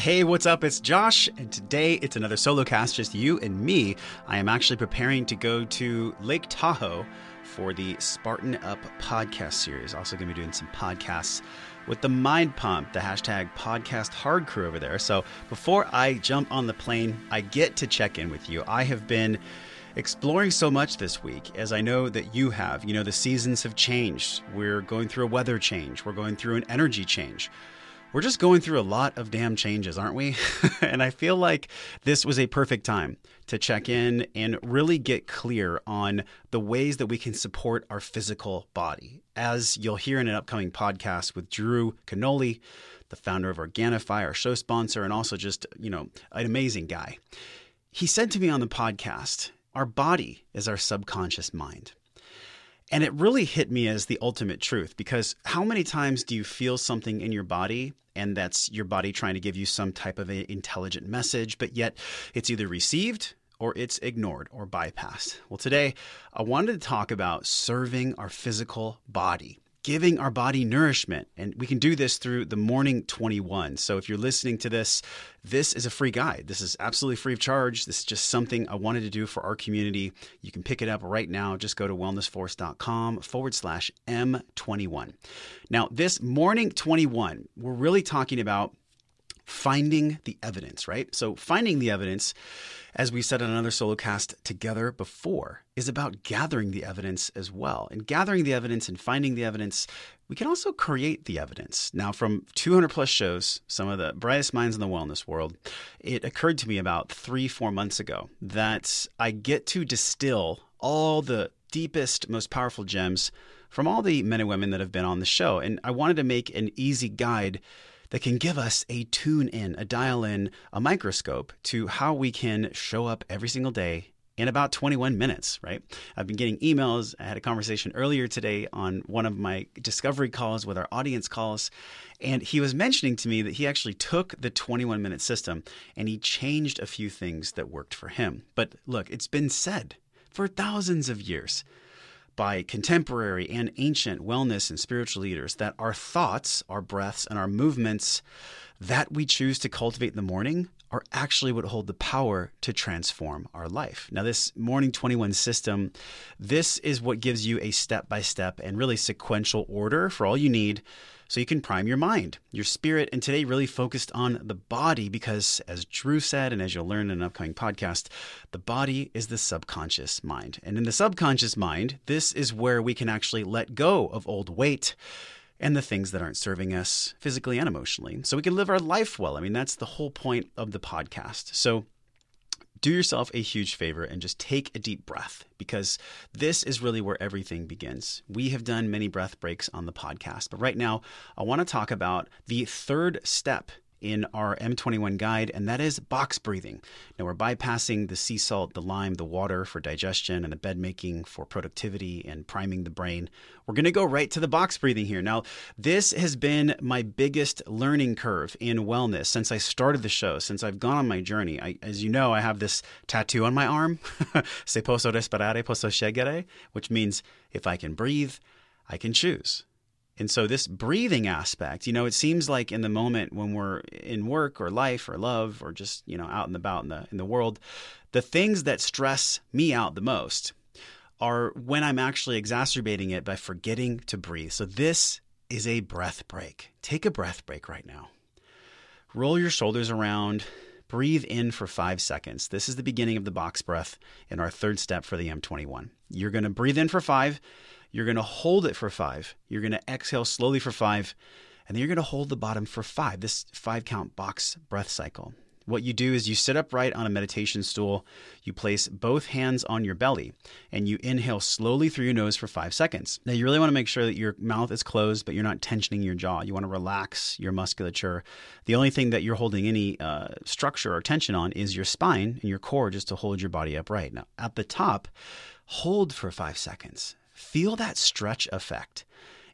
Hey, what's up? It's Josh, and today it's another solo cast, just you and me. I am actually preparing to go to Lake Tahoe for the Spartan Up podcast series. Also, going to be doing some podcasts with the Mind Pump, the hashtag podcast hard crew over there. So, before I jump on the plane, I get to check in with you. I have been exploring so much this week, as I know that you have. You know, the seasons have changed. We're going through a weather change, we're going through an energy change. We're just going through a lot of damn changes, aren't we? and I feel like this was a perfect time to check in and really get clear on the ways that we can support our physical body. As you'll hear in an upcoming podcast with Drew Canole, the founder of Organifi, our show sponsor, and also just, you know, an amazing guy. He said to me on the podcast, our body is our subconscious mind. And it really hit me as the ultimate truth because how many times do you feel something in your body and that's your body trying to give you some type of an intelligent message, but yet it's either received or it's ignored or bypassed? Well, today I wanted to talk about serving our physical body giving our body nourishment. And we can do this through the Morning 21. So if you're listening to this, this is a free guide. This is absolutely free of charge. This is just something I wanted to do for our community. You can pick it up right now. Just go to wellnessforce.com forward slash M21. Now, this Morning 21, we're really talking about finding the evidence, right? So, finding the evidence, as we said on another solo cast together before, is about gathering the evidence as well. And gathering the evidence and finding the evidence, we can also create the evidence. Now, from 200 plus shows, some of the brightest minds in the wellness world, it occurred to me about three, four months ago that I get to distill all the deepest, most powerful gems from all the men and women that have been on the show. And I wanted to make an easy guide that can give us a tune in, a dial in, a microscope to how we can show up every single day in about 21 minutes, right? I've been getting emails. I had a conversation earlier today on one of my discovery calls with our audience calls. And he was mentioning to me that he actually took the 21 minute system and he changed a few things that worked for him. But look, it's been said for thousands of years by contemporary and ancient wellness and spiritual leaders that our thoughts, our breaths, and our movements that we choose to cultivate in the morning are actually what hold the power to transform our life. Now, this Morning 21 system, this is what gives you a step by step and really sequential order for all you need so you can prime your mind, your spirit, and today really focused on the body because, as Drew said, and as you'll learn in an upcoming podcast, the body is the subconscious mind. And in the subconscious mind, this is where we can actually let go of old weight and the things that aren't serving us physically and emotionally so we can live our life well. I mean, that's the whole point of the podcast. So, do yourself a huge favor and just take a deep breath because this is really where everything begins. We have done many breath breaks on the podcast, but right now I want to talk about the third step in our M21 guide, and that is box breathing. Now, we're bypassing the sea salt, the lime, the water for digestion, and the bed making for productivity and priming the brain. We're going to go right to the box breathing here. Now, this has been my biggest learning curve in wellness since I started the show, since I've gone on my journey. I, as you know, I have this tattoo on my arm, Se posso respirare, posso scegliere, which means if I can breathe, I can choose. And so this breathing aspect, you know, it seems like in the moment when we're in work or life or love or just, you know, out and about in the in the world, the things that stress me out the most are when I'm actually exacerbating it by forgetting to breathe. So this is a breath break. Take a breath break right now. Roll your shoulders around. Breathe in for five seconds. This is the beginning of the box breath in our third step for the M21. You're going to breathe in for five. You're going to hold it for five. You're going to exhale slowly for five. And then you're going to hold the bottom for five, this five count box breath cycle. What you do is you sit upright on a meditation stool, you place both hands on your belly, and you inhale slowly through your nose for five seconds. Now, you really want to make sure that your mouth is closed, but you're not tensioning your jaw. You want to relax your musculature. The only thing that you're holding any uh, structure or tension on is your spine and your core just to hold your body upright. Now, at the top, hold for five seconds. Feel that stretch effect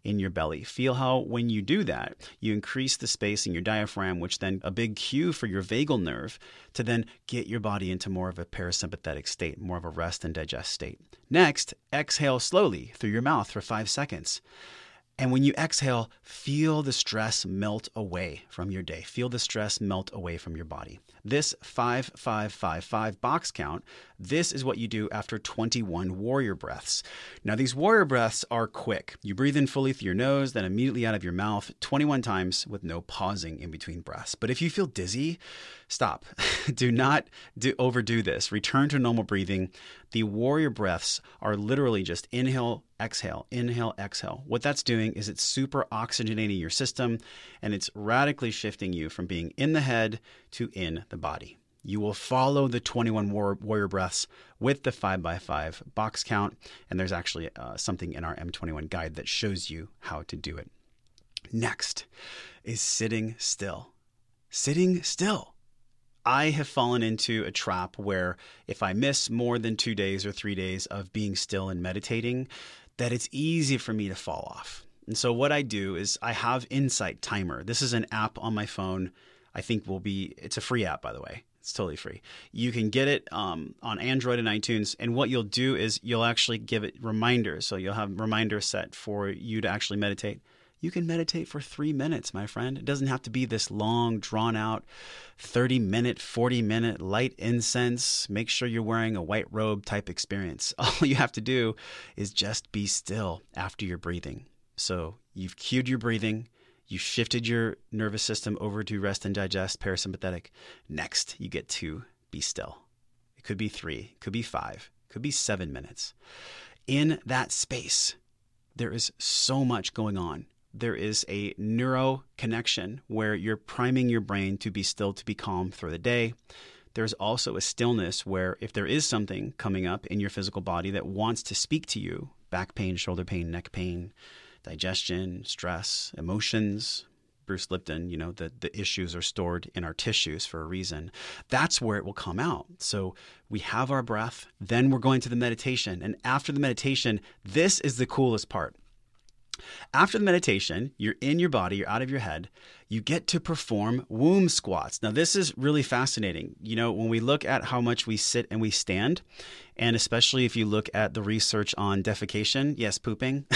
in your belly. Feel how when you do that, you increase the space in your diaphragm, which then a big cue for your vagal nerve to then get your body into more of a parasympathetic state, more of a rest and digest state. Next, exhale slowly through your mouth for five seconds. And when you exhale, feel the stress melt away from your day. Feel the stress melt away from your body. This 5555 box count, this is what you do after 21 warrior breaths. Now, these warrior breaths are quick. You breathe in fully through your nose, then immediately out of your mouth 21 times with no pausing in between breaths. But if you feel dizzy, stop. do not do, overdo this. Return to normal breathing. The warrior breaths are literally just inhale, exhale, inhale, exhale. What that's doing is it's super oxygenating your system and it's radically shifting you from being in the head to in the body. You will follow the 21 warrior breaths with the 5x5 box count, and there's actually uh, something in our M21 guide that shows you how to do it. Next is sitting still. Sitting still. I have fallen into a trap where if I miss more than two days or three days of being still and meditating, that it's easy for me to fall off. And so what I do is I have Insight Timer. This is an app on my phone. I think will be it's a free app by the way. It's totally free. You can get it um, on Android and iTunes. And what you'll do is you'll actually give it reminders. So you'll have reminders set for you to actually meditate. You can meditate for three minutes, my friend. It doesn't have to be this long, drawn out 30 minute, 40 minute light incense. Make sure you're wearing a white robe type experience. All you have to do is just be still after you're breathing. So you've cued your breathing. You shifted your nervous system over to rest and digest, parasympathetic. Next, you get to be still. It could be three, it could be five, could be seven minutes. In that space, there is so much going on. There is a neuro connection where you're priming your brain to be still, to be calm through the day. There's also a stillness where if there is something coming up in your physical body that wants to speak to you back pain, shoulder pain, neck pain, digestion, stress, emotions. Bruce Lipton, you know, the, the issues are stored in our tissues for a reason. That's where it will come out. So we have our breath, then we're going to the meditation. And after the meditation, this is the coolest part. After the meditation, you're in your body, you're out of your head, you get to perform womb squats. Now, this is really fascinating. You know, when we look at how much we sit and we stand, and especially if you look at the research on defecation, yes, pooping,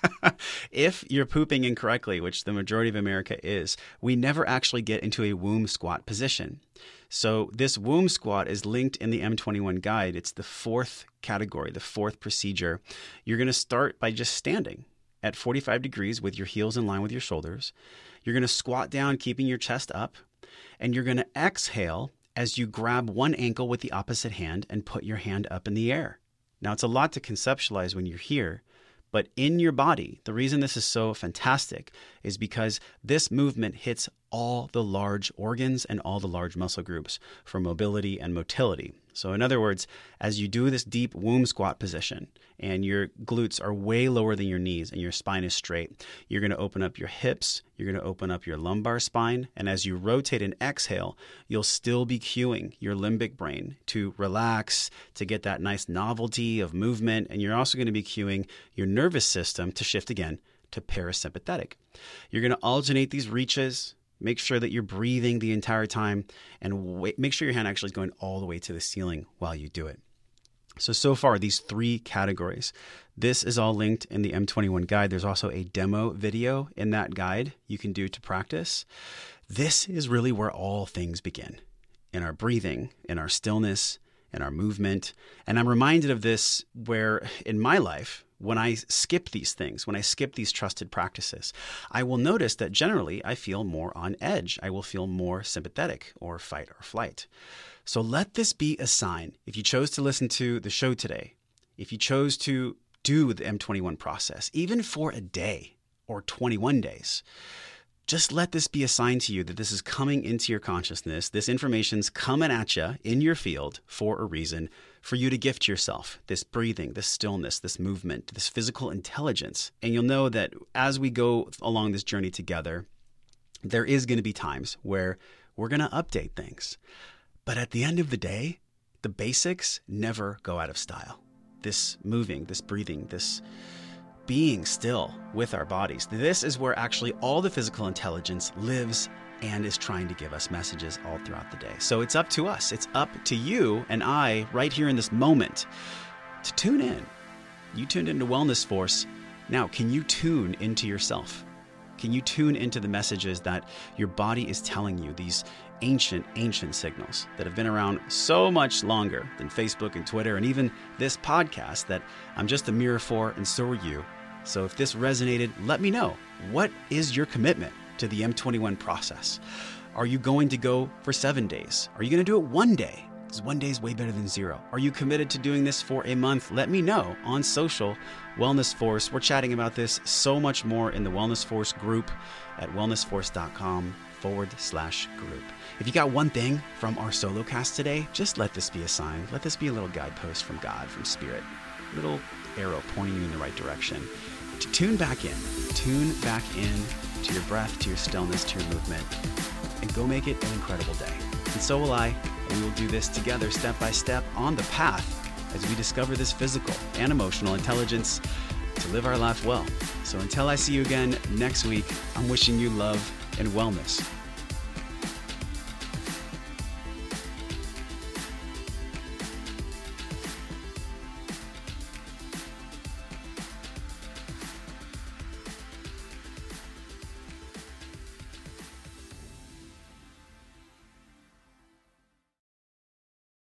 if you're pooping incorrectly, which the majority of America is, we never actually get into a womb squat position. So, this womb squat is linked in the M21 guide. It's the fourth category, the fourth procedure. You're going to start by just standing at 45 degrees with your heels in line with your shoulders. You're going to squat down, keeping your chest up, and you're going to exhale as you grab one ankle with the opposite hand and put your hand up in the air. Now, it's a lot to conceptualize when you're here, but in your body, the reason this is so fantastic is because this movement hits all the large organs and all the large muscle groups for mobility and motility. So, in other words, as you do this deep womb squat position and your glutes are way lower than your knees and your spine is straight, you're going to open up your hips, you're going to open up your lumbar spine. And as you rotate and exhale, you'll still be cueing your limbic brain to relax, to get that nice novelty of movement. And you're also going to be cueing your nervous system to shift again to parasympathetic. You're going to alternate these reaches Make sure that you're breathing the entire time and wait, make sure your hand actually is going all the way to the ceiling while you do it. So, so far, these three categories. This is all linked in the M21 guide. There's also a demo video in that guide you can do to practice. This is really where all things begin in our breathing, in our stillness, in our movement. And I'm reminded of this where in my life, when I skip these things, when I skip these trusted practices, I will notice that generally I feel more on edge. I will feel more sympathetic or fight or flight. So let this be a sign. If you chose to listen to the show today, if you chose to do the M21 process, even for a day or 21 days, just let this be a sign to you that this is coming into your consciousness. This information's coming at you in your field for a reason for you to gift yourself this breathing, this stillness, this movement, this physical intelligence. And you'll know that as we go along this journey together, there is going to be times where we're going to update things. But at the end of the day, the basics never go out of style. This moving, this breathing, this being still with our bodies. This is where actually all the physical intelligence lives and is trying to give us messages all throughout the day. So it's up to us. It's up to you and I right here in this moment to tune in. You tuned into Wellness Force. Now, can you tune into yourself? Can you tune into the messages that your body is telling you, these ancient, ancient signals that have been around so much longer than Facebook and Twitter and even this podcast that I'm just a mirror for, and so are you. So if this resonated, let me know. What is your commitment to the M21 process? Are you going to go for seven days? Are you going to do it one day? Because one day is way better than zero. Are you committed to doing this for a month? Let me know on social. Wellness Force. We're chatting about this so much more in the Wellness Force group at wellnessforce.com forward slash group. If you got one thing from our solo cast today, just let this be a sign. Let this be a little guidepost from God, from Spirit, a little arrow pointing you in the right direction. To tune back in, tune back in to your breath, to your stillness, to your movement, and go make it an incredible day. And so will I, we will do this together step by step on the path as we discover this physical and emotional intelligence to live our life well. So until I see you again next week, I'm wishing you love and wellness